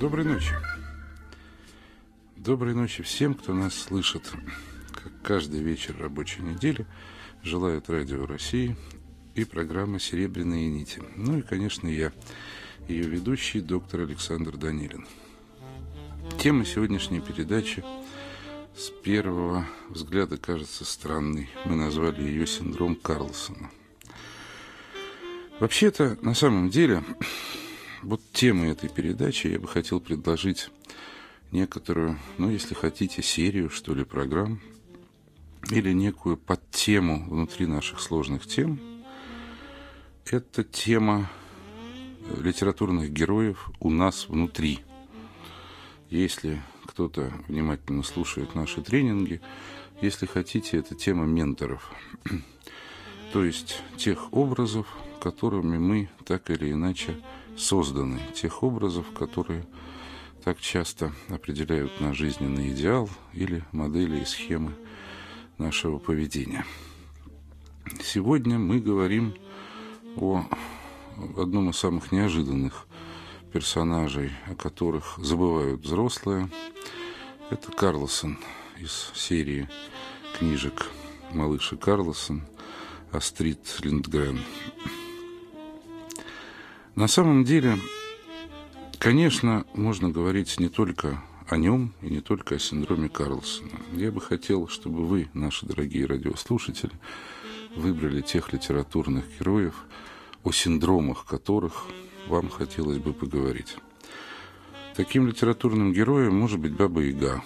Доброй ночи. Доброй ночи всем, кто нас слышит, как каждый вечер рабочей недели желает Радио России и программа «Серебряные нити». Ну и, конечно, я, ее ведущий, доктор Александр Данилин. Тема сегодняшней передачи с первого взгляда кажется странной. Мы назвали ее «Синдром Карлсона». Вообще-то, на самом деле, вот темой этой передачи я бы хотел предложить некоторую, ну, если хотите, серию, что ли, программ, или некую подтему внутри наших сложных тем. Это тема литературных героев у нас внутри. Если кто-то внимательно слушает наши тренинги, если хотите, это тема менторов. То есть тех образов, которыми мы так или иначе созданы, тех образов, которые так часто определяют наш жизненный идеал или модели и схемы нашего поведения. Сегодня мы говорим о одном из самых неожиданных персонажей, о которых забывают взрослые. Это Карлосон из серии книжек «Малыша Карлосон» Астрид Линдгрен. На самом деле, конечно, можно говорить не только о нем и не только о синдроме Карлсона. Я бы хотел, чтобы вы, наши дорогие радиослушатели, выбрали тех литературных героев, о синдромах которых вам хотелось бы поговорить. Таким литературным героем может быть Баба Яга,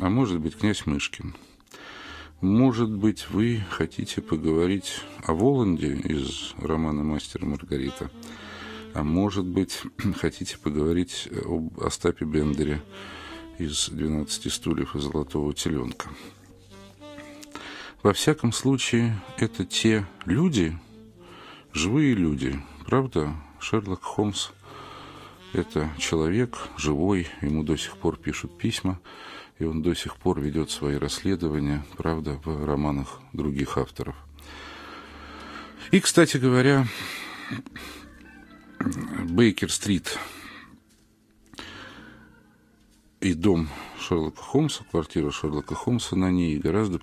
а может быть князь Мышкин. Может быть, вы хотите поговорить о Воланде из романа «Мастер Маргарита», а может быть, хотите поговорить об Остапе Бендере из «12 стульев и золотого теленка». Во всяком случае, это те люди, живые люди, правда? Шерлок Холмс – это человек живой, ему до сих пор пишут письма, и он до сих пор ведет свои расследования, правда, в романах других авторов. И, кстати говоря, Бейкер-стрит и дом Шерлока Холмса, квартира Шерлока Холмса на ней гораздо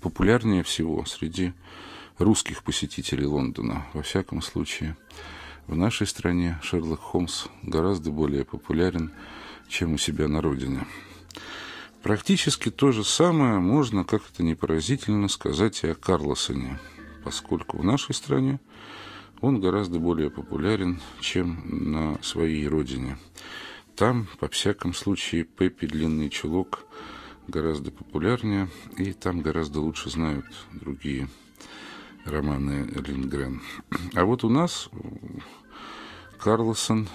популярнее всего среди русских посетителей Лондона. Во всяком случае, в нашей стране Шерлок Холмс гораздо более популярен, чем у себя на родине. Практически то же самое можно, как это не поразительно, сказать и о Карлосоне, поскольку в нашей стране он гораздо более популярен, чем на своей родине. Там, по всяком случае, Пеппи Длинный Чулок гораздо популярнее, и там гораздо лучше знают другие романы Линдгрен. А вот у нас Карлосон,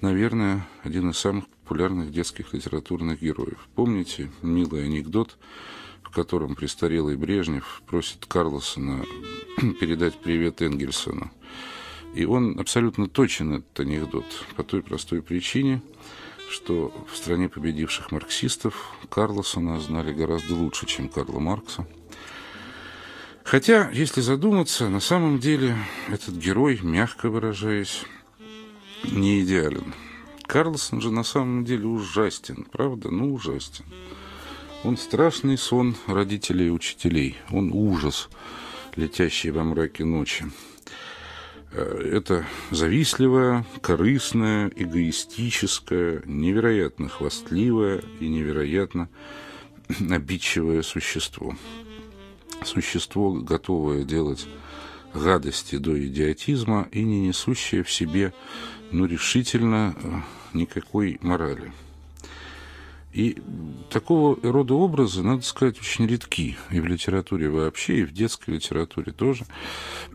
наверное, один из самых популярных детских литературных героев. Помните милый анекдот, в котором престарелый Брежнев просит Карлосона передать привет Энгельсону. И он абсолютно точен, этот анекдот, по той простой причине, что в стране победивших марксистов Карлосона знали гораздо лучше, чем Карла Маркса. Хотя, если задуматься, на самом деле этот герой, мягко выражаясь, не идеален. Карлсон же на самом деле ужастен, правда? Ну, ужастен. Он страшный сон родителей и учителей. Он ужас летящие во мраке ночи. Э, это завистливое, корыстное, эгоистическое, невероятно хвастливое и невероятно обидчивое существо. Существо, готовое делать гадости до идиотизма и не несущее в себе, ну, решительно э, никакой морали. И такого рода образы, надо сказать, очень редки и в литературе вообще, и в детской литературе тоже.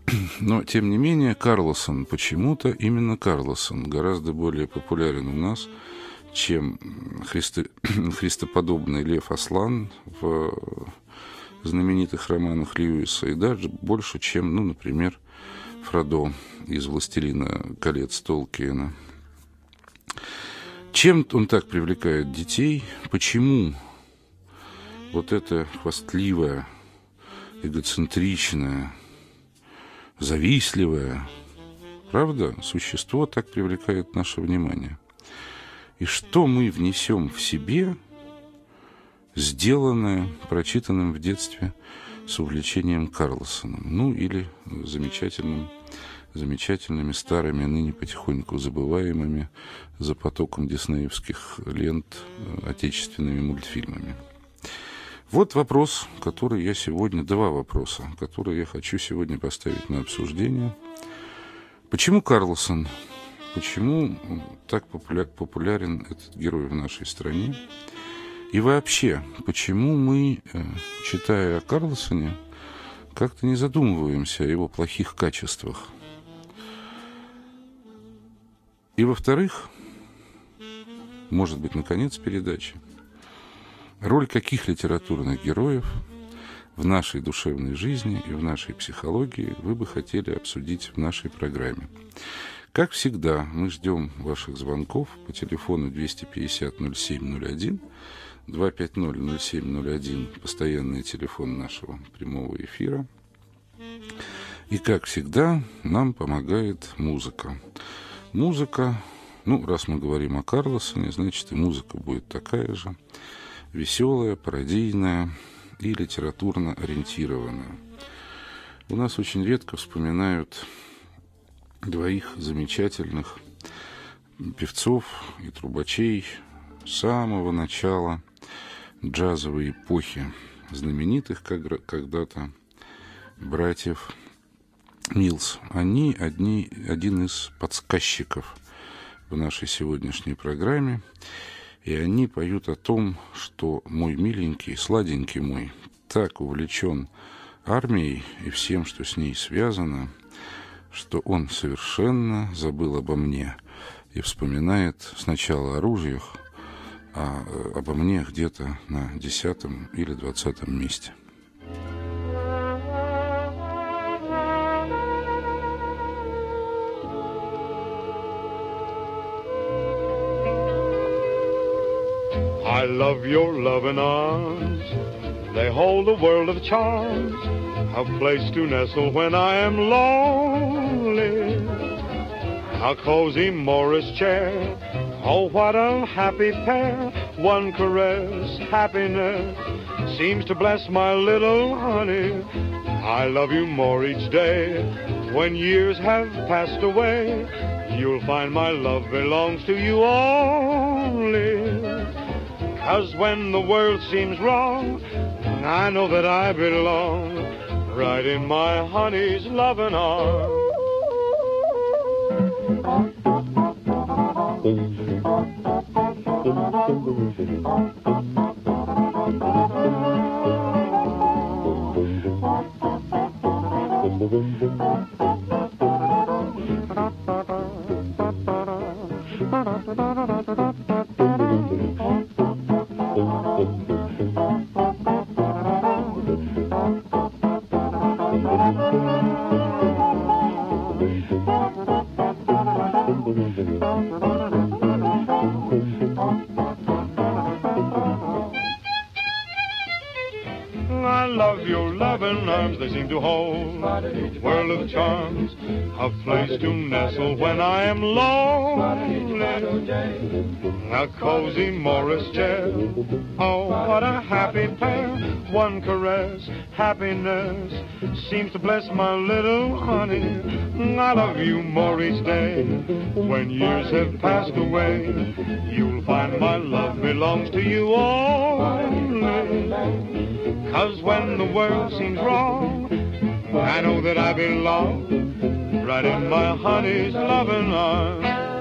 Но, тем не менее, Карлосон, почему-то именно Карлосон гораздо более популярен у нас, чем христо... христоподобный Лев Аслан в знаменитых романах Льюиса, и даже больше, чем, ну, например, Фродо из «Властелина колец» Толкиена – чем он так привлекает детей? Почему вот это хвастливое, эгоцентричное, завистливое, правда, существо так привлекает наше внимание? и что мы внесем в себе, сделанное, прочитанным в детстве с увлечением Карлсоном, ну или замечательным, замечательными старыми, ныне потихоньку забываемыми за потоком диснеевских лент э, отечественными мультфильмами. Вот вопрос, который я сегодня, два вопроса, которые я хочу сегодня поставить на обсуждение. Почему Карлсон? Почему так популярен этот герой в нашей стране? И вообще, почему мы, э, читая о Карлсоне, как-то не задумываемся о его плохих качествах? И во-вторых, может быть, наконец передачи, роль каких литературных героев в нашей душевной жизни и в нашей психологии вы бы хотели обсудить в нашей программе. Как всегда, мы ждем ваших звонков по телефону 250 0701 250-0701, постоянный телефон нашего прямого эфира. И, как всегда, нам помогает музыка. Музыка, ну, раз мы говорим о Карлосоне, значит, и музыка будет такая же, веселая, пародийная и литературно ориентированная. У нас очень редко вспоминают двоих замечательных певцов и трубачей самого начала – джазовой эпохи, знаменитых когда-то братьев Милс. Они одни, один из подсказчиков в нашей сегодняшней программе. И они поют о том, что мой миленький, сладенький мой, так увлечен армией и всем, что с ней связано, что он совершенно забыл обо мне и вспоминает сначала о ружьях, а э, обо мне где-то на десятом или двадцатом месте. I love your loving arms. They hold a world of charms, a place to nestle when I am lonely. A cozy Morris chair Oh, what a happy pair. One caress, happiness seems to bless my little honey. I love you more each day. When years have passed away, you'll find my love belongs to you only. Cause when the world seems wrong, I know that I belong right in my honey's loving arms. when I am lonely. A cozy Morris chair. Oh, what a happy pair. One caress, happiness seems to bless my little honey. I love you more each day. When years have passed away, you'll find my love belongs to you only. Cause when the world seems wrong, I know that I belong right in my honey's loving arms.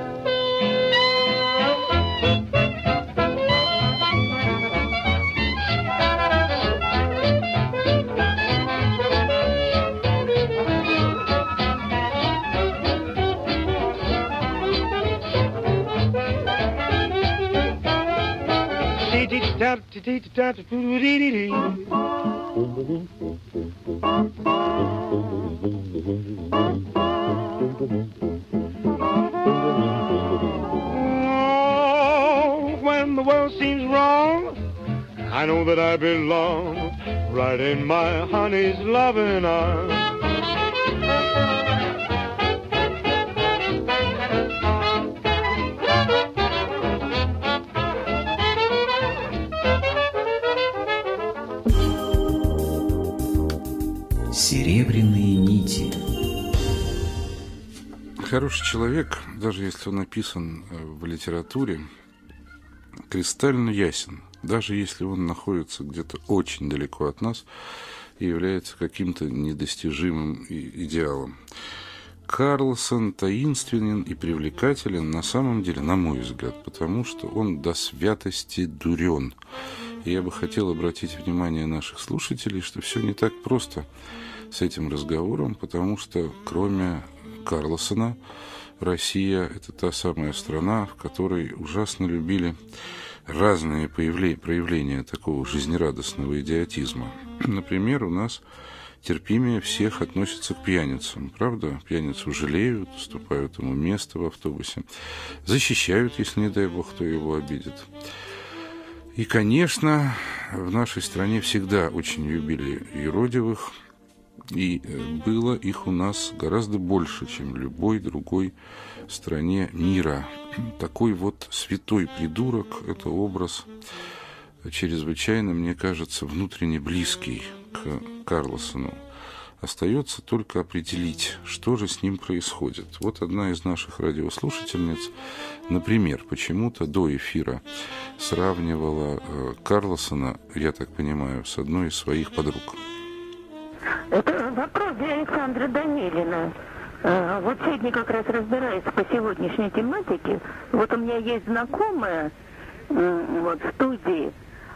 Oh, when the world seems wrong, I know that I belong right in my honey's loving arms. Хороший человек, даже если он написан э, в литературе, кристально ясен, даже если он находится где-то очень далеко от нас и является каким-то недостижимым идеалом. Карлсон таинственен и привлекателен на самом деле, на мой взгляд, потому что он до святости дурен. И я бы хотел обратить внимание наших слушателей, что все не так просто с этим разговором, потому что кроме Карлсона Россия – это та самая страна, в которой ужасно любили разные проявления такого жизнерадостного идиотизма. Например, у нас терпимее всех относятся к пьяницам. Правда? Пьяницу жалеют, уступают ему место в автобусе, защищают, если, не дай бог, кто его обидит. И, конечно, в нашей стране всегда очень любили юродивых, и э, было их у нас гораздо больше, чем в любой другой стране мира. Такой вот святой придурок – это образ чрезвычайно, мне кажется, внутренне близкий к Карлосону. Остается только определить, что же с ним происходит. Вот одна из наших радиослушательниц, например, почему-то до эфира сравнивала э, Карлосона, я так понимаю, с одной из своих подруг. Это вопрос для Александра Данилина. Э, вот сегодня как раз разбираюсь по сегодняшней тематике. Вот у меня есть знакомая вот, в студии,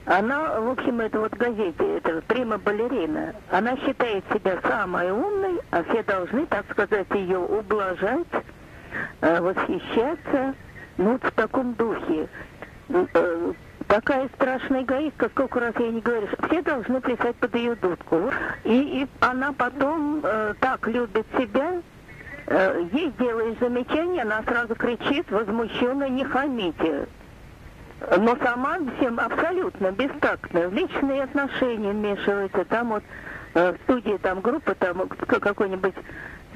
она, в общем, это вот газете, это прима балерина, она считает себя самой умной, а все должны, так сказать, ее ублажать, э, восхищаться, ну, в таком духе. Такая страшная эгоистка, сколько раз я не говорю, все должны плясать под ее дудку. И, и она потом э, так любит себя, э, ей делаешь замечание, она сразу кричит, возмущенно, не хамите но сама всем абсолютно бестактная, в личные отношения вмешивается. Там вот э, в студии там группа, там какой-нибудь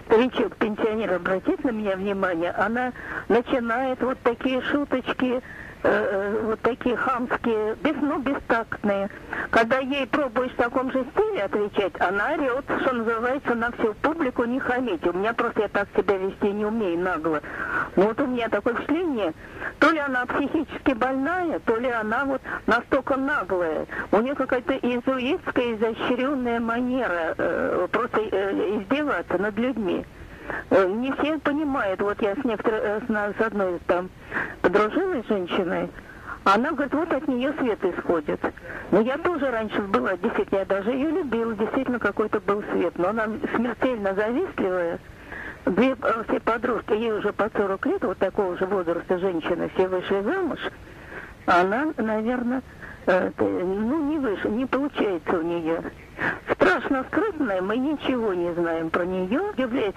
старичок, пенсионер обратит на меня внимание, она начинает вот такие шуточки, Э, э, вот такие хамские, без, ну, бестактные. Когда ей пробуешь в таком же стиле отвечать, она орет, что называется, на всю публику не хамить. У меня просто я так себя вести не умею нагло. Вот у меня такое впечатление, то ли она психически больная, то ли она вот настолько наглая. У нее какая-то изуитская, изощренная манера э, просто э, издеваться над людьми. Э, не все понимают. Вот я с некоторой, э, с одной там подружилась женщиной, она говорит, вот от нее свет исходит. Но я тоже раньше была, действительно, я даже ее любила, действительно какой-то был свет. Но она смертельно завистливая. Две э, все подружки, ей уже по 40 лет, вот такого же возраста женщины, все вышли замуж. Она, наверное, ну, не выше, не получается у нее. Страшно скрытная, мы ничего не знаем про нее. Являюсь,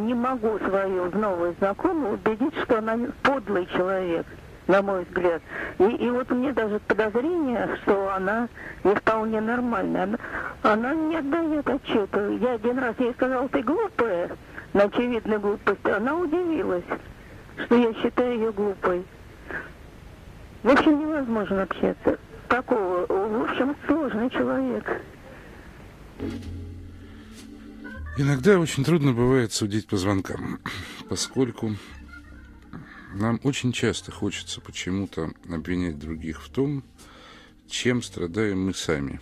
не могу свою новую знакомую убедить, что она подлый человек, на мой взгляд. И, и вот мне даже подозрение, что она не вполне нормальная. Она, она не отдает отчета. Я один раз ей сказал, ты глупая, на очевидную глупость. Она удивилась, что я считаю ее глупой. В общем, невозможно общаться. Такого, в общем, сложный человек. Иногда очень трудно бывает судить по звонкам, поскольку нам очень часто хочется почему-то обвинять других в том, чем страдаем мы сами.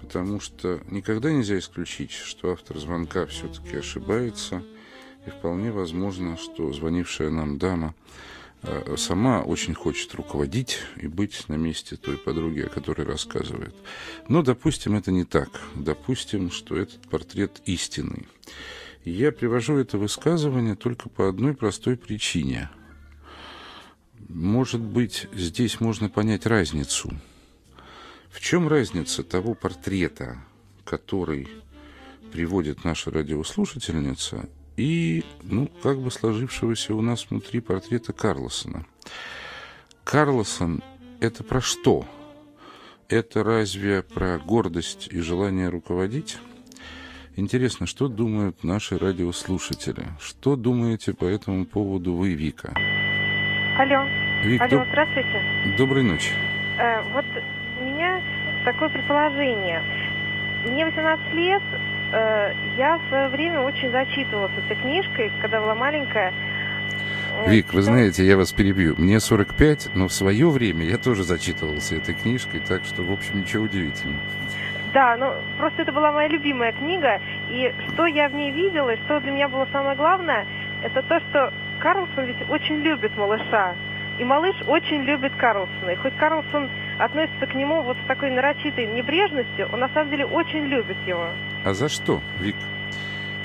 Потому что никогда нельзя исключить, что автор звонка все-таки ошибается, и вполне возможно, что звонившая нам дама сама очень хочет руководить и быть на месте той подруги, о которой рассказывает. Но, допустим, это не так. Допустим, что этот портрет истинный. Я привожу это высказывание только по одной простой причине. Может быть, здесь можно понять разницу. В чем разница того портрета, который приводит наша радиослушательница, и, ну, как бы сложившегося у нас внутри портрета Карлосона. Карлосон – это про что? Это разве про гордость и желание руководить? Интересно, что думают наши радиослушатели? Что думаете по этому поводу вы, Вика? Алло. Вик, Алло, доб... здравствуйте. Доброй ночи. Э, вот у меня такое предположение. Мне 18 лет, я в свое время очень зачитывалась этой книжкой, когда была маленькая. Э, Вик, вы знаете, я вас перебью. Мне 45, но в свое время я тоже зачитывался этой книжкой, так что, в общем, ничего удивительного. Да, ну просто это была моя любимая книга, и что я в ней видела, и что для меня было самое главное, это то, что Карлсон ведь очень любит малыша. И малыш очень любит Карлсона. И хоть Карлсон относится к нему вот с такой нарочитой небрежностью, он на самом деле очень любит его. А за что, Вик?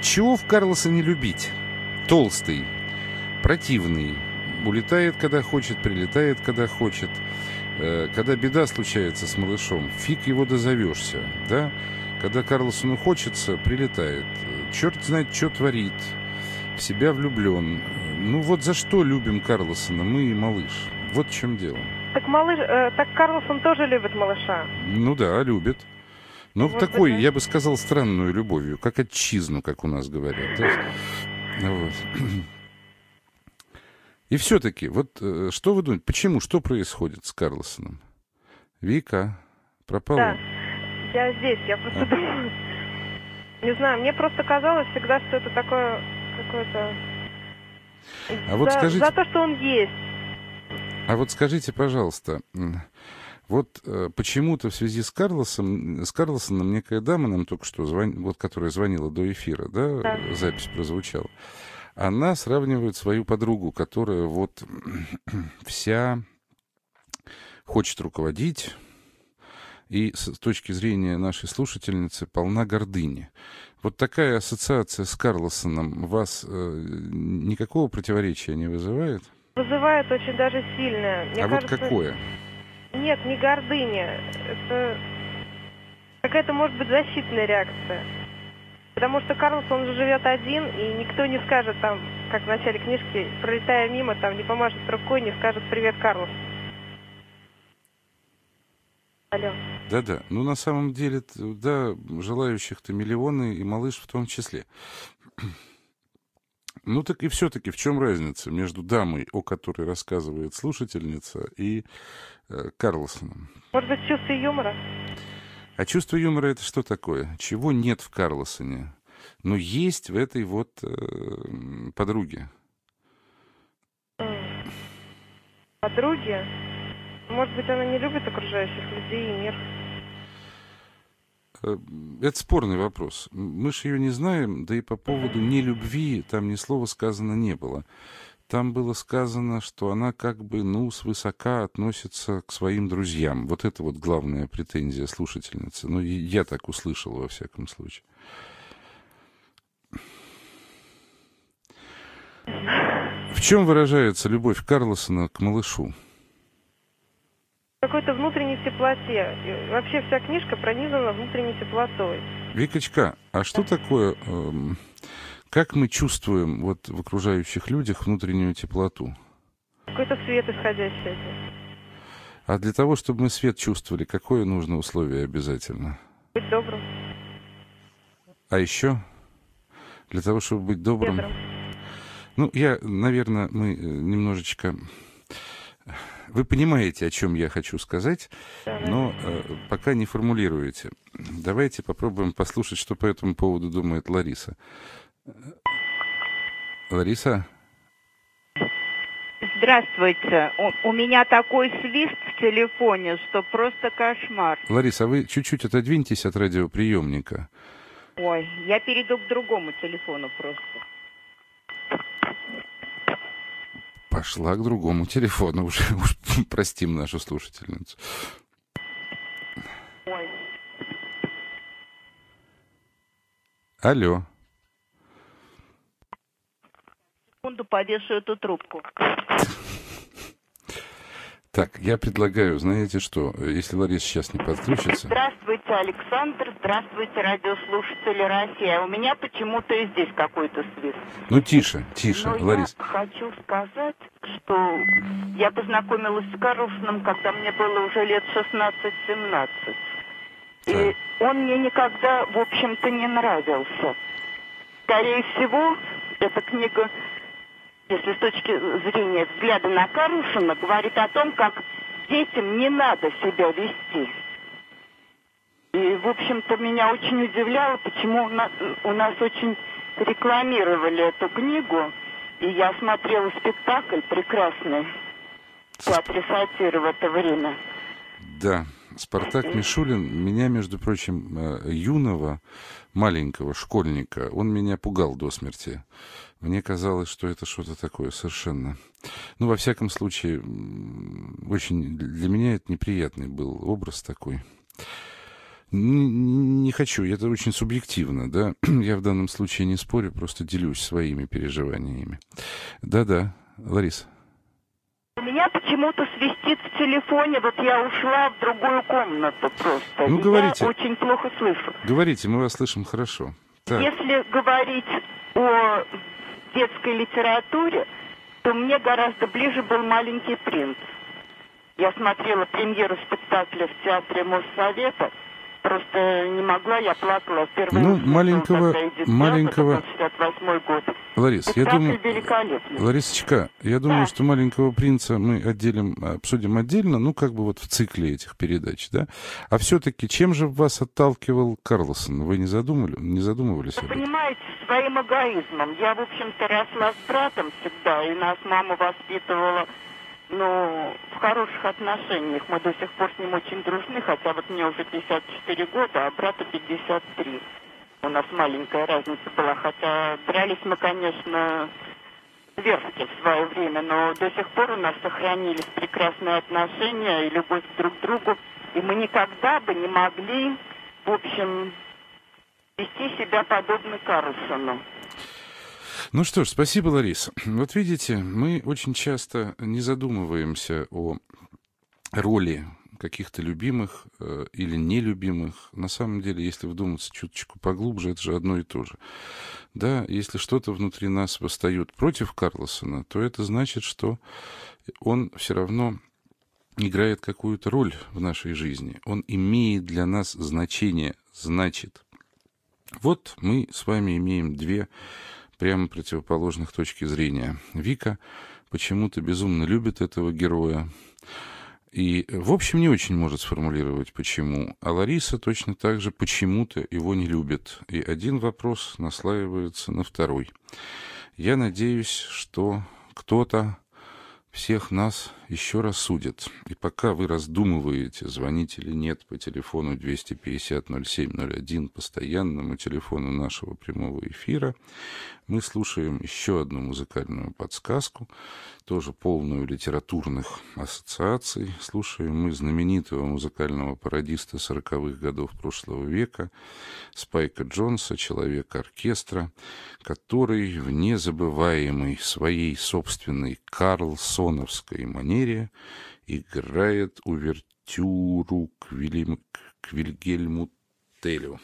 Чего в Карлоса не любить? Толстый, противный, улетает, когда хочет, прилетает, когда хочет. Э, Когда беда случается с малышом, фиг его дозовешься, да? Когда Карлосону хочется, прилетает. Черт знает, что творит. В себя влюблен. Ну вот за что любим Карлосона, мы и малыш. Вот в чем дело. Так малыш, э, так Карлсон тоже любит малыша. Ну да, любит. Но Вот такой, это- я бы сказал, странную любовью, как отчизну, как у нас говорят. Вот. И все-таки, вот э, что вы думаете, почему, что происходит с Карлосоном? Вика, пропала? Да, я здесь, я просто А. думаю. Не знаю, мне просто казалось всегда, что это такое какое-то. А вот за, скажите- за то, что он есть. А вот скажите, пожалуйста, вот э, почему-то в связи с Карлосом, с Карлосоном некая дама нам только что, звон- вот которая звонила до эфира, да, Да. запись прозвучала, она сравнивает свою подругу, которая вот вся хочет руководить, и с точки зрения нашей слушательницы полна гордыни. Вот такая ассоциация с Карлосоном вас э, никакого противоречия не вызывает? Вызывает очень даже сильное. Мне а кажется, вот какое? Нет, не гордыня. Это какая-то, может быть, защитная реакция. Потому что Карлсон он же живет один, и никто не скажет там, как в начале книжки, пролетая мимо, там не помашет рукой, не скажет «Привет, Карлос». Алло. Да-да. Ну, на самом деле, да, желающих-то миллионы, и малыш в том числе. Ну, так и все-таки в чем разница между дамой, о которой рассказывает слушательница, и э, Карлосоном? Может быть, чувство юмора? А чувство юмора это что такое? Чего нет в Карлосоне? Но есть в этой вот э, подруге. М. Подруги? Может быть, она не любит окружающих людей и мир? Э, Это спорный вопрос. Мы же ее не знаем, да и по поводу нелюбви там ни слова сказано не было. Там было сказано, что она как бы, ну, свысока относится к своим друзьям. Вот это вот главная претензия слушательницы. Ну, я так услышал, во всяком случае. В чем выражается любовь Карлосона к малышу? Какой-то внутренней теплоте. И вообще вся книжка пронизана внутренней теплотой. Викочка, а что такое, эм, как мы чувствуем вот в окружающих людях внутреннюю теплоту? Какой-то свет исходящий. А для того, чтобы мы свет чувствовали, какое нужно условие обязательно? Быть добрым, А еще для того, чтобы быть добрым. щедрым. Ну, я, наверное, мы э, немножечко... Вы понимаете, о чем я хочу сказать, Да, да. но э, пока не формулируете. Давайте попробуем послушать, что по этому поводу думает Лариса. Лариса? Здравствуйте. У, у меня такой свист в телефоне, что просто кошмар. Лариса, вы чуть-чуть отодвиньтесь от радиоприемника. Ой, я перейду к другому телефону просто. Пошла к другому телефону. Уже, уж простим нашу слушательницу. Ой. Алло. Секунду повешу эту трубку. Так, я предлагаю, знаете что, если Лариса сейчас не подключится... Здравствуйте, Александр. Здравствуйте, радиослушатели России. А У меня почему-то и здесь какой-то свист. Ну, тише, тише, Но Ларис. я хочу сказать, что я познакомилась с Карлсоном, когда мне было уже лет 16-17. И Так. он мне никогда, в общем-то, не нравился. Скорее всего, эта книга, если с точки зрения взгляда на Карлсона, говорит о том, как детям не надо себя вести. И, в общем-то, меня очень удивляло, почему у нас, у нас очень рекламировали эту книгу. И я смотрела спектакль прекрасный в театре сатиры в это время. Да, Спартак Мишулин меня, между прочим, э, юного, маленького школьника, он меня пугал до смерти. Мне казалось, что это что-то такое совершенно... Ну, во всяком случае, очень для меня это неприятный был образ такой. Не, хочу, это очень субъективно, да. Я в данном случае не спорю, просто делюсь своими переживаниями. Да-да, Лариса. Меня почему-то свистит в телефоне, вот я ушла в другую комнату просто. Ну, говорите. Я очень плохо слышу. Говорите, мы вас слышим хорошо. Так. Если говорить о детской литературе, то мне гораздо ближе был «Маленький принц». Я смотрела премьеру спектакля в Театре Моссовета – просто не могла, я плакала. Первый ну, маленького, маленького... 68 год. Ларис, я думаю... Ларисочка, я думаю, да. что «Маленького принца» мы отделим, обсудим отдельно, ну, как бы вот в цикле этих передач, да? А все-таки чем же вас отталкивал Карлсон? Вы не, задумали, не задумывались Вы об этом? понимаете, своим эгоизмом. Я, в общем-то, росла с братом всегда, и нас мама воспитывала ну, в хороших отношениях. Мы до сих пор с ним очень дружны, хотя вот мне уже 54 года, а брату 53. У нас маленькая разница была, хотя дрались мы, конечно, зверски в свое время, но до сих пор у нас сохранились прекрасные отношения и любовь друг к другу, и мы никогда бы не могли, в общем, вести себя подобно Карлсону. Ну что ж, спасибо, Лариса. Вот видите, мы очень часто не задумываемся о роли каких-то любимых э, или нелюбимых. На самом деле, если вдуматься чуточку поглубже, это же одно и то же. Да, если что-то внутри нас восстает против Карлосона, то это значит, что он все равно играет какую-то роль в нашей жизни. Он имеет для нас значение, значит. Вот мы с вами имеем две прямо противоположных точки зрения. Вика почему-то безумно любит этого героя. И, в общем, не очень может сформулировать, почему. А Лариса точно так же почему-то его не любит. И один вопрос наслаивается на второй. Я надеюсь, что кто-то всех нас еще раз судят. И пока вы раздумываете, звонить или нет по телефону 250-07-01, постоянному телефону нашего прямого эфира, мы слушаем еще одну музыкальную подсказку, тоже полную литературных ассоциаций. Слушаем мы знаменитого музыкального пародиста 40-х годов прошлого века Спайка Джонса, человека оркестра, который в незабываемой своей собственной Карлсоновской манере играет увертюру к, Вильям... к Вильгельму Телю.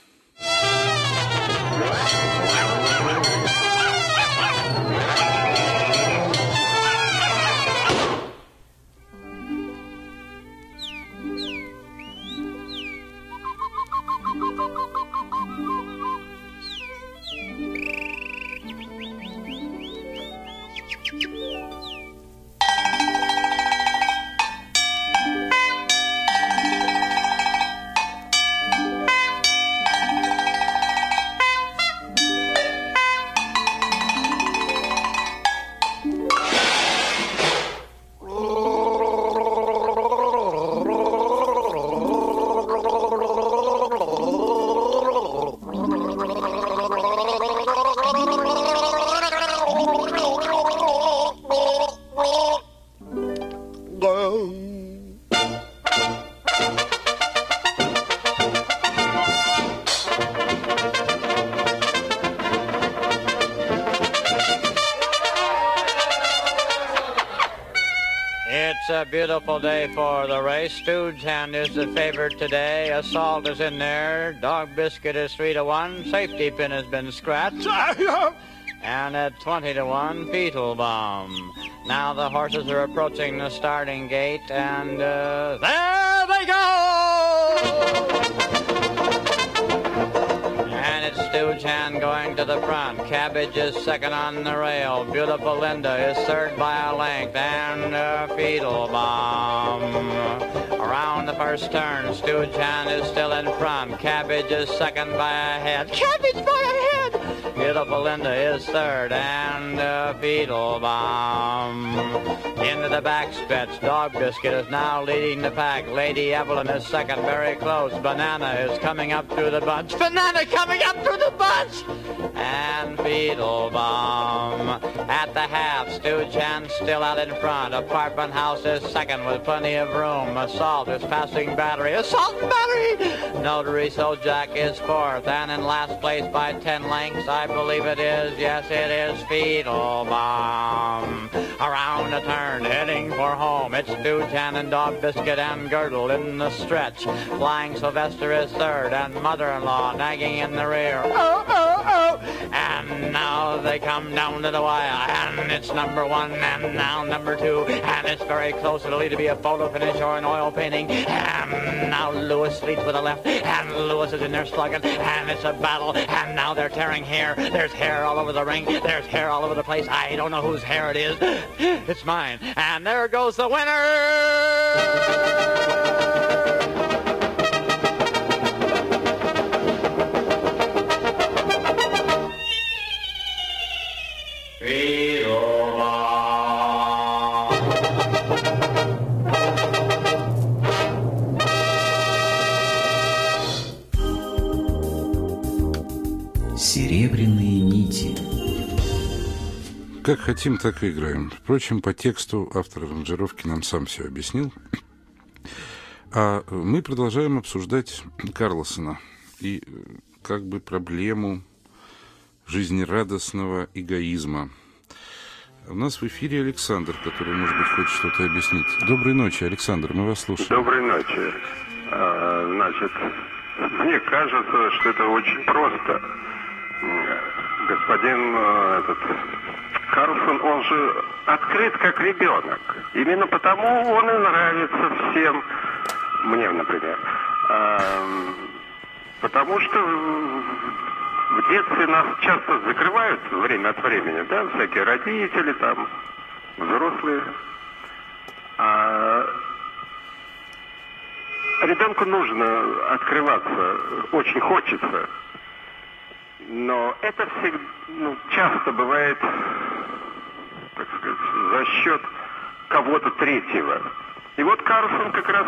beautiful Hand is the favorite today. Assault is in there. Dog Biscuit is 3 to 1. Safety pin has been scratched. and at 20 to 1, Fetal Bomb. Now the horses are approaching the starting gate, and uh, there they go! To the front. Cabbage is second on the rail. Beautiful Linda is third by a length. And a fetal bomb. Around the first turn, Stooge Hand is still in front. Cabbage is second by a head. Cabbage by a head! Beautiful Linda is third. And a fetal bomb. Into the back stretch, Dog Biscuit is now leading the pack. Lady Evelyn is second, very close. Banana is coming up through the bunch. Banana coming up through the bunch! And Beetlebum. At the half, Stooge Hand still out in front. Apartment house is second with plenty of room. Assault is passing battery. Assault battery! Notary So Jack is fourth. And in last place by ten lengths, I believe it is. Yes, it is Beetlebum. Around a turn, heading for home. It's and Dog Biscuit and Girdle in the stretch. Flying Sylvester is third, and mother-in-law nagging in the rear. Oh, oh, oh! And now they come down to the wire, and it's number one, and now number two, and it's very close. It'll either be a photo finish or an oil painting. And now Lewis leads with a left, and Lewis is in there slugging, and it's a battle, and now they're tearing hair. There's hair all over the ring. There's hair all over the place. I don't know whose hair it is. It's mine. And there goes the winner! Как хотим, так и играем. Впрочем, по тексту автор аранжировки нам сам все объяснил. А мы продолжаем обсуждать Карлосона и э, как бы проблему жизнерадостного эгоизма. У нас в эфире Александр, который, может быть, хочет что-то объяснить. Доброй ночи, Александр, мы вас слушаем. Доброй ночи. А, Значит, мне кажется, что это очень просто. Господин э, этот Карлсон, он же открыт как ребенок. Именно потому он и нравится всем, мне, например. А, Потому что в детстве нас часто закрывают время от времени, да, всякие родители там, взрослые. А ребенку нужно открываться, очень хочется. Но это всегда, ну, часто бывает, так сказать, за счет кого-то третьего. И вот Карлсон как раз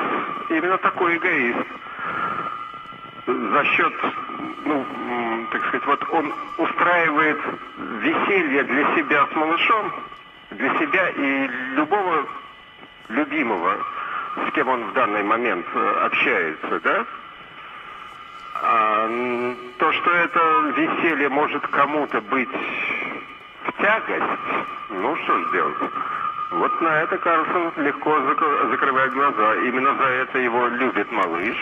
именно такой эгоист. За счет, ну, так сказать, вот он устраивает веселье для себя с малышом, для себя и любого любимого, с кем он в данный момент э, общается, да? А, то, что это веселье может кому-то быть в тягость, ну что ж делать? Вот на это Карлсон легко зак- закрывает глаза. Именно за это его любит малыш.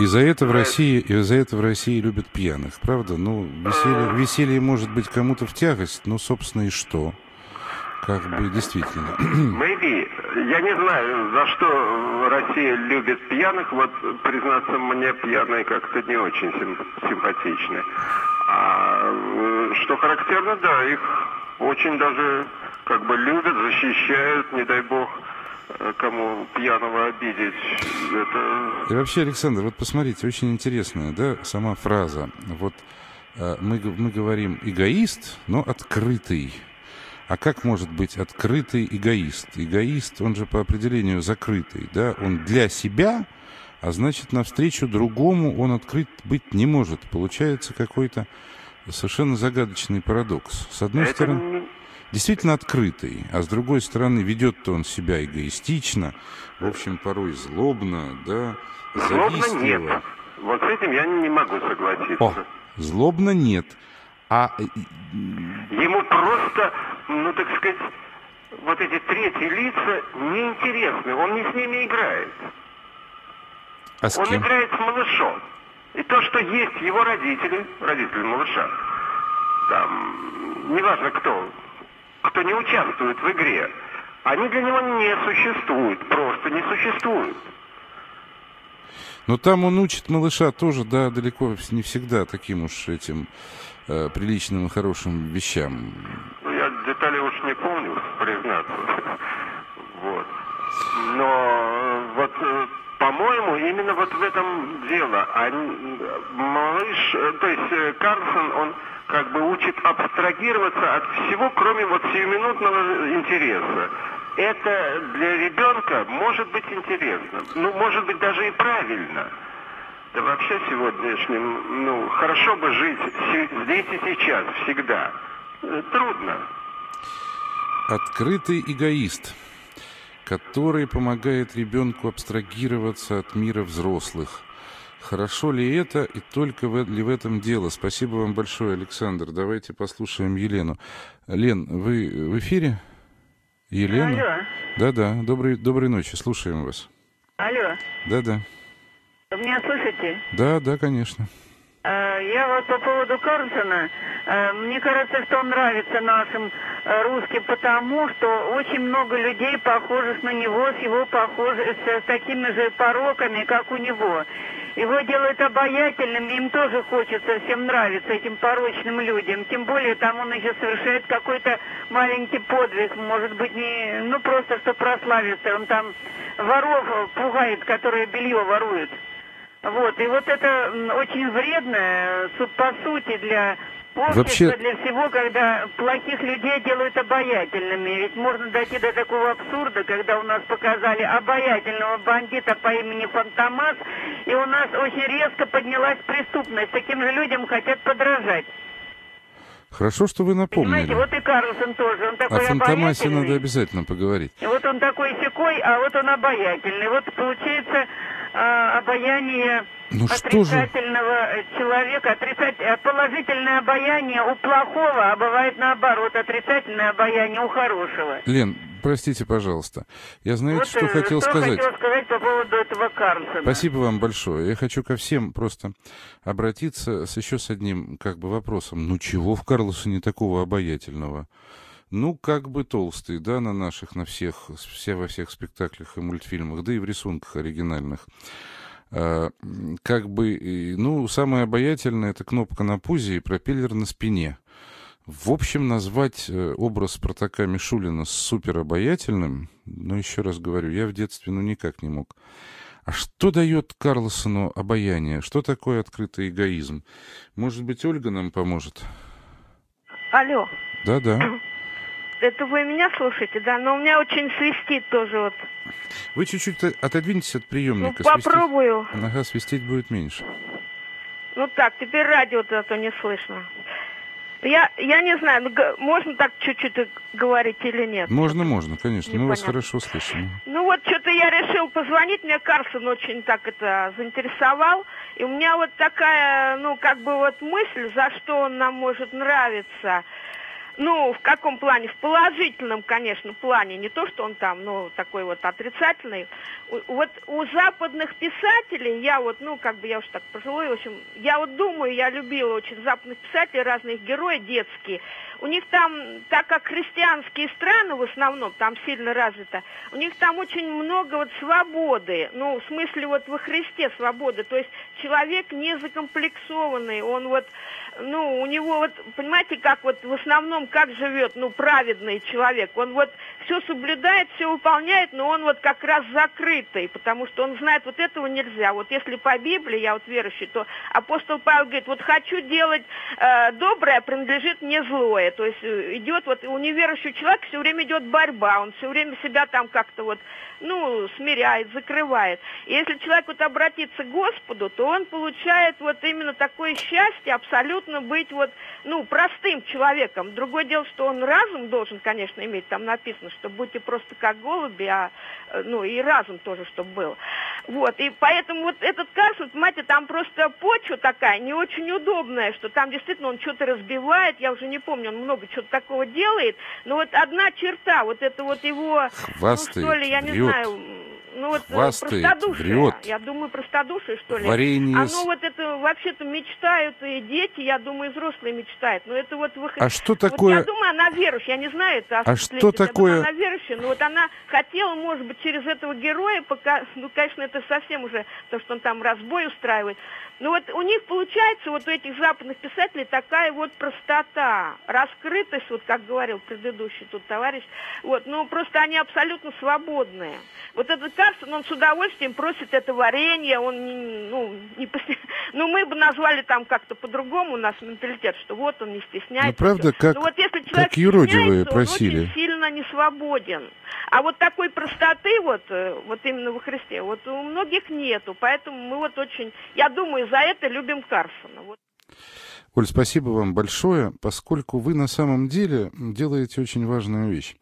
И за это в России, и за это в России любят пьяных, правда? Ну, веселье, веселье может быть кому-то в тягость, но, собственно, и что? Как бы действительно. Maybe. Я не знаю, за что Россия любит пьяных. Вот, признаться, мне пьяные как-то не очень сим- симпатичны. А э, что характерно, да, их очень даже как бы любят, защищают, не дай бог, э, кому пьяного обидеть. Это И вообще, Александр, вот посмотрите, очень интересная, да, сама фраза. Вот э, мы, мы говорим эгоист, но открытый. А как может быть открытый эгоист? Эгоист, он же по определению закрытый, да? Он для себя, а значит, навстречу другому он открыт быть не может. Получается какой-то совершенно загадочный парадокс. С одной это стороны, действительно открытый, а с другой стороны, ведет-то он себя эгоистично, в общем, порой злобно, да, злобно нет. Вот с этим я не могу согласиться. О, злобно нет. А э, Ему просто, ну так сказать, вот эти третьи лица неинтересны. Он не с ними играет. а с Он кем? играет с малышом. И то, что есть его родители, родители малыша, там, неважно кто, кто не участвует в игре, они для него не существуют, просто не существуют. Но там он учит малыша тоже, да, далеко не всегда таким уж этим э, приличным и хорошим вещам. Ну, я детали уж не помню, признаться. Вот. Но э, вот, э, по-моему, именно вот в этом дело. Они, малыш, э, то есть Карлсон, он как бы учит абстрагироваться от всего, кроме вот сиюминутного интереса. Это для ребенка может быть интересно. Ну, может быть, даже и правильно. Да вообще сегодняшним, ну, хорошо бы жить здесь и сейчас, всегда. Трудно. Открытый эгоист, который помогает ребенку абстрагироваться от мира взрослых – Хорошо ли это и только в, ли в этом дело? Спасибо вам большое, Александр. Давайте послушаем Елену. Лен, вы в эфире? Елена? Алло. Да-да, доброй, доброй ночи, слушаем вас. Алло. Да-да. Вы меня слышите? Да, да, конечно. Э, я вот по поводу Карлсона, э, мне кажется, что он нравится нашим э, русским, потому что очень много людей похожих на него, с его похожих, с такими же пороками, как у него. Его делают обаятельным, им тоже хочется, всем нравится, этим порочным людям. Тем более там он еще совершает какой-то маленький подвиг, может быть, не, ну просто что прославиться. Он там воров пугает, которые белье воруют. Вот, и вот это очень вредно, по сути, для Вообще... для всего, когда плохих людей делают обаятельными. Ведь можно дойти до такого абсурда, когда у нас показали обаятельного бандита по имени Фантомас, и у нас очень резко поднялась преступность. Таким же людям хотят подражать. Хорошо, что вы напомнили. Понимаете, вот и Карлсон тоже. Он такой О Фантомасе надо обязательно поговорить. И вот он такой секой, а вот он обаятельный. Вот получается а, обаяние ну, отрицательного же? человека, отрицать, э, положительное обаяние у плохого, а бывает наоборот, отрицательное обаяние у хорошего. Лен, простите, пожалуйста. Я знаю, вот, что э, хотел что сказать. хотел сказать по поводу этого Карлсона. Спасибо вам большое. Я хочу ко всем просто обратиться с еще с одним как бы вопросом. Ну чего в Карлсоне такого обаятельного? Ну, как бы толстый, да, на наших, на всех, все во всех спектаклях и мультфильмах, да и в рисунках оригинальных. А, как бы, ну, самое обаятельное это кнопка на пузе и пропеллер на спине. В общем, назвать э, образ Спартака Мишулина суперобаятельным, ну, еще раз говорю, я в детстве, ну, никак не мог. А что дает Карлсону обаяние? Что такое открытый эгоизм? Может быть, Ольга нам поможет? Алло. Да-да. Это вы меня слушаете, да? Но у меня очень свистит тоже вот. Вы чуть-чуть отодвиньтесь от приемника. Ну, попробую. Свистеть... Ага, свистеть будет меньше. Ну так, теперь радио зато не слышно. Я, я не знаю, ну, можно так чуть-чуть говорить или нет? Можно, можно, конечно. Непонятно. Мы вас хорошо слышим. Ну вот что-то я решил позвонить, мне Карсон очень так это заинтересовал. И у меня вот такая, ну, как бы вот мысль, за что он нам может нравиться. Ну, в каком плане? В положительном, конечно, плане. Не то, что он там, ну, такой вот отрицательный. Вот у западных писателей, я вот, ну, как бы я уж так пожилой, в общем, я вот думаю, я любила очень западных писателей, разных героев детские. У них там, так как христианские страны в основном, там сильно развито, у них там очень много вот свободы, ну, в смысле вот во Христе свободы, то есть человек не закомплексованный, он вот, ну, у него вот, понимаете, как вот в основном, как живет, ну, праведный человек, он вот все соблюдает, все выполняет, но он вот как раз закрытый, потому что он знает, вот этого нельзя. Вот если по Библии, я вот верующий, то апостол Павел говорит, вот хочу делать э, доброе, принадлежит мне злое. То есть э, идет вот у неверующего человека все время идет борьба, он все время себя там как-то вот, ну, смиряет, закрывает. И если человек вот обратится к Господу, то он получает вот именно такое счастье абсолютно быть вот, ну, простым человеком. Другое дело, что он разум должен, конечно, иметь, там написано, что будьте просто как голуби, а, э, ну, и разум тоже, чтобы был. Вот, и поэтому вот этот Карсон, понимаете, там просто почва такая не очень удобная, что там действительно он что-то разбивает, я уже не помню, он много чего-то такого делает, но вот одна черта, вот это вот его, Хвастает, ну, что ли, я не бьет. Знаю, ну вот э, Хвастает, простодушие. врет. Я думаю, простодушие, что ли. Варенье А с- ну вот это вообще-то мечтают и дети, я думаю, и взрослые мечтают. Но это вот вы... А что вот такое- я думаю, она верующая, я не знаю, это А что Я думаю, такое- она верующая, но вот она хотела, может быть, через этого героя, пока, ну, конечно, это совсем уже то, что он там разбой устраивает. Но вот у них получается, вот у этих западных писателей, такая вот простота, раскрытость, вот как говорил предыдущий тут товарищ, вот, ну, просто они абсолютно свободные. Вот этот Карсон, он с удовольствием просит это варенье, он, не- ну, не посте- ну, мы бы назвали там как-то по-другому, у нас менталитет, что вот он не стесняется. Ну, правда, как- Ну, вот если человек как юродивые просили. Сильно не свободен. А вот такой простоты вот, э, вот именно во Христе, вот у многих нету. Поэтому мы вот очень, я думаю, за это любим Карсона. Вот. Оль, спасибо вам большое, поскольку вы на самом деле делаете очень важную вещь.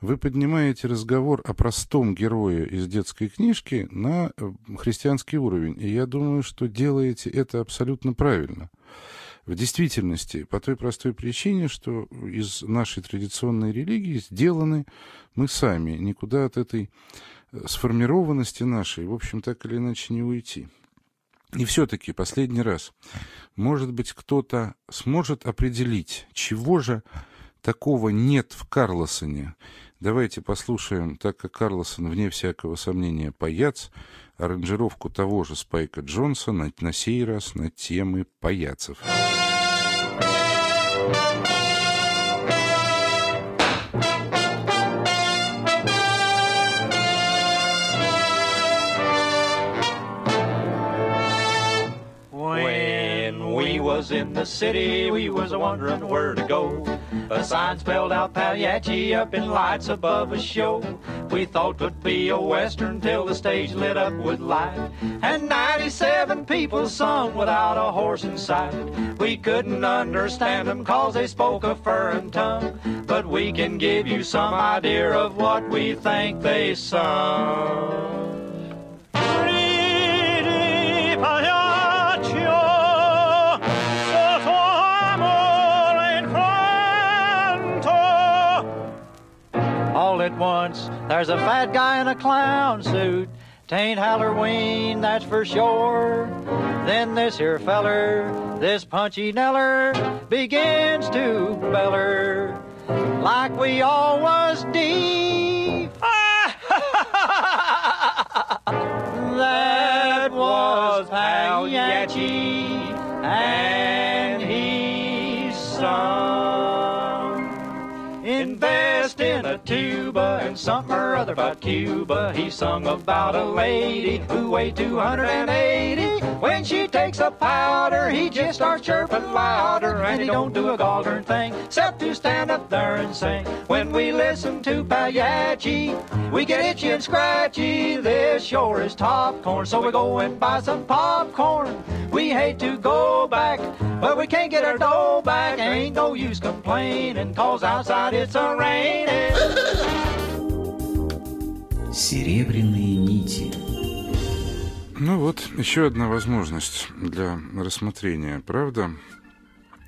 Вы поднимаете разговор о простом герое из детской книжки на э, христианский уровень. И я думаю, что делаете это абсолютно правильно. В действительности, по той простой причине, что из нашей традиционной религии сделаны мы сами. Никуда от этой э, сформированности нашей, в общем, так или иначе не уйти. И все-таки последний раз, может быть, кто-то сможет определить, чего же такого нет в Карлосоне. Давайте послушаем, так как Карлосон, вне всякого сомнения, паяц, аранжировку того же Спайка Джонса на, на сей раз на темы паяцев. When we was in the city, we was wondering where to go. A sign spelled out Pagliacci up in lights above a show. We thought would be a western till the stage lit up with light. And 97 people sung without a horse in sight. We couldn't understand them cause they spoke a foreign tongue. But we can give you some idea of what we think they sung. At once, there's a fat guy in a clown suit. Tain't Halloween, that's for sure. Then this here feller, this punchy neller, begins to beller like we all was deep. that was Pagliacci, and something or other about Cuba. He sung about a lady who weighed 280. When she takes a powder, he just starts chirping louder. And he don't do a golden thing except to stand up there and sing. When we listen to Pagliacci, we get itchy and scratchy. This sure is top corn, so we go and buy some popcorn. We hate to go back, but we can't get our dough back. Ain't no use complaining, cause outside it's a raining. Серебряные нити. Ну вот, еще одна возможность для рассмотрения, правда?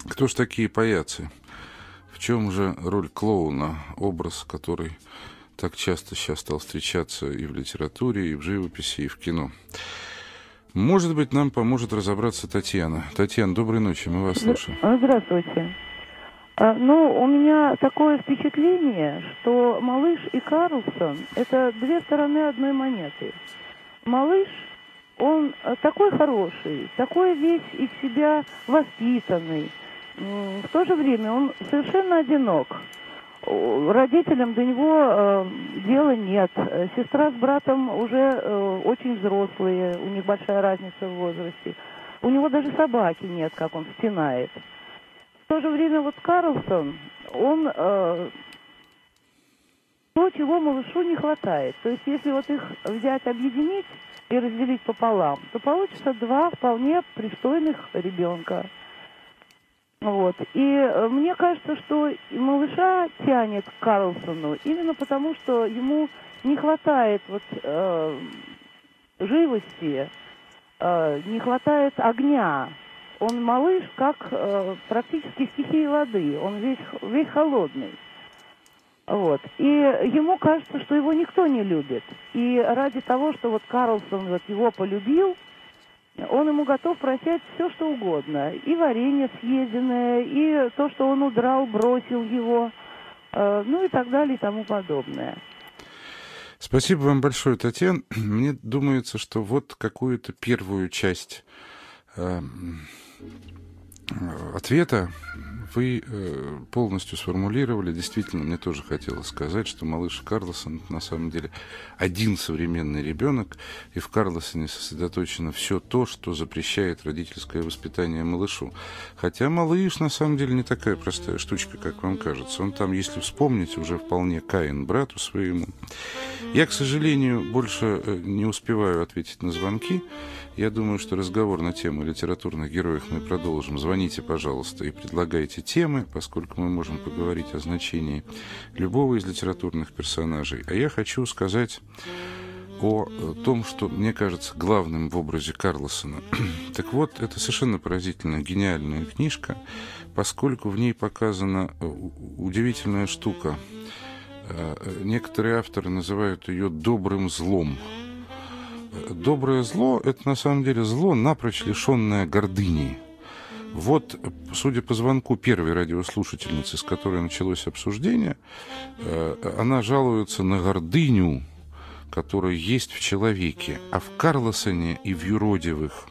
Кто ж такие паяцы? В чем же роль клоуна, образ, который так часто сейчас стал встречаться и в литературе, и в живописи, и в кино? Может быть, нам поможет разобраться Татьяна. Татьяна, доброй ночи, мы вас слушаем. А, Здравствуйте. А, Ну, у меня такое впечатление, что малыш и Карлсон – это две стороны одной монеты. Малыш, он э, такой хороший, такой весь из себя воспитанный. В то же время он совершенно одинок. Родителям до него э, дела нет. Э, Сестра с братом уже э, очень взрослые, у них большая разница в возрасте. У него даже собаки нет, как он стенает. В то же время вот Карлсон, он э, то, чего малышу не хватает. То есть если вот их взять, объединить и разделить пополам, то получится два вполне пристойных ребенка. Вот. И э, мне кажется, что малыша тянет к Карлсону именно потому, что ему не хватает вот э, живости, э, не хватает огня. Он малыш, как э, практически стихии воды. Он весь, весь холодный. Вот. И ему кажется, что его никто не любит. И ради того, что вот Карлсон вот его полюбил, он ему готов прощать все, что угодно. И варенье съеденное, и то, что он удрал, бросил его, э, ну и так далее и тому подобное. Спасибо вам большое, Татьяна. Мне думается, что вот какую-то первую часть э, ответа вы э, полностью сформулировали. Действительно, мне тоже хотелось сказать, что малыш Карлосон на самом деле один современный ребенок, и в Карлосоне сосредоточено все то, что запрещает родительское воспитание малышу. Хотя малыш на самом деле не такая простая штучка, как вам кажется. Он там, если вспомнить, уже вполне Каин брату своему. Я, к сожалению, больше э, не успеваю ответить на звонки. Я думаю, что разговор на тему литературных героев мы продолжим. Звоните, пожалуйста, и предлагайте темы, поскольку мы можем поговорить о значении любого из литературных персонажей. А я хочу сказать о том, что мне кажется главным в образе Карлосона. так вот, это совершенно поразительная, гениальная книжка, поскольку в ней показана э, удивительная штука. Э, некоторые авторы называют ее добрым злом доброе зло – это на самом деле зло, напрочь лишенное гордыни. Вот, судя по звонку первой радиослушательницы, с которой началось обсуждение, э, она жалуется на гордыню, которая есть в человеке, а в Карлосоне и в юродивых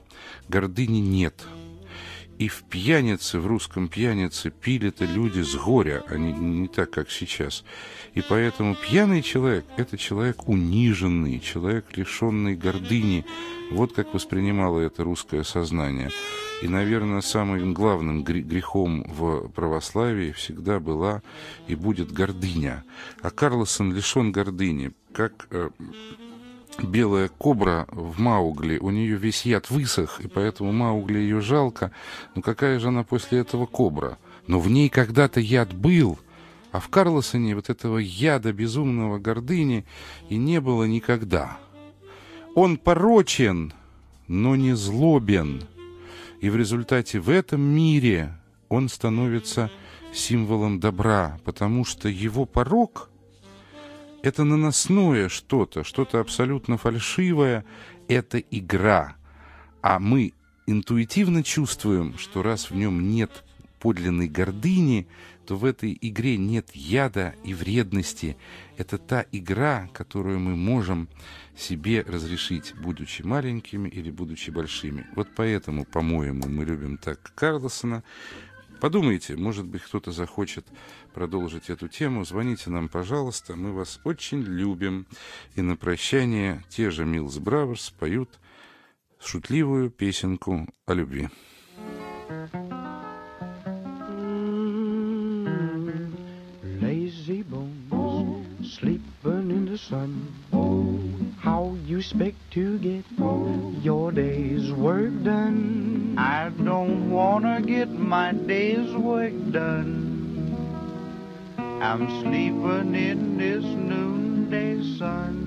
гордыни нет – и в пьянице, в русском пьянице пили-то люди с горя, а не, не так, как сейчас. И поэтому пьяный человек – это человек униженный, человек, лишенный гордыни. Вот как воспринимало это русское сознание. И, наверное, самым главным грехом в православии всегда была и будет гордыня. А Карлосон лишен гордыни. Как э, белая кобра в Маугли, у нее весь яд высох, и поэтому Маугли ее жалко. Но какая же она после этого кобра? Но в ней когда-то яд был, а в Карлосоне вот этого яда безумного гордыни и не было никогда. Он порочен, но не злобен. И в результате в этом мире он становится символом добра, потому что его порок — это наносное что-то, что-то абсолютно фальшивое, это игра. А мы интуитивно чувствуем, что раз в нем нет подлинной гордыни, то в этой игре нет яда и вредности. Это та игра, которую мы можем себе разрешить, будучи маленькими или будучи большими. Вот поэтому, по-моему, мы любим так Карлосона. Подумайте, может быть, кто-то захочет продолжить эту тему. Звоните нам, пожалуйста, мы вас очень любим. И на прощание те же Милс Браверс поют шутливую песенку о любви. Lazy bones, sleeping in the sun. You expect to get your day's work done? I don't wanna get my day's work done. I'm sleeping in this noonday sun.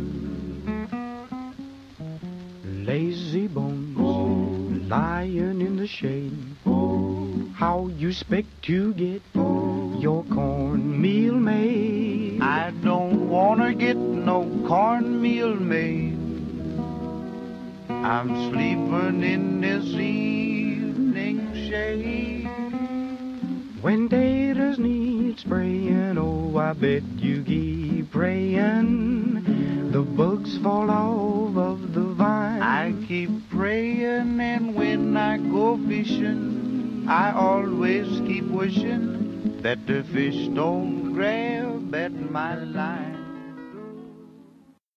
Lazy bones, lying in the shade. How you expect to get your cornmeal made? I don't wanna get no cornmeal made. I'm sleeping in this evening shade. When does need spraying, oh, I bet you keep praying. The bugs fall off of the vine. I keep praying, and when I go fishing, I always keep wishing that the fish don't grab at my line.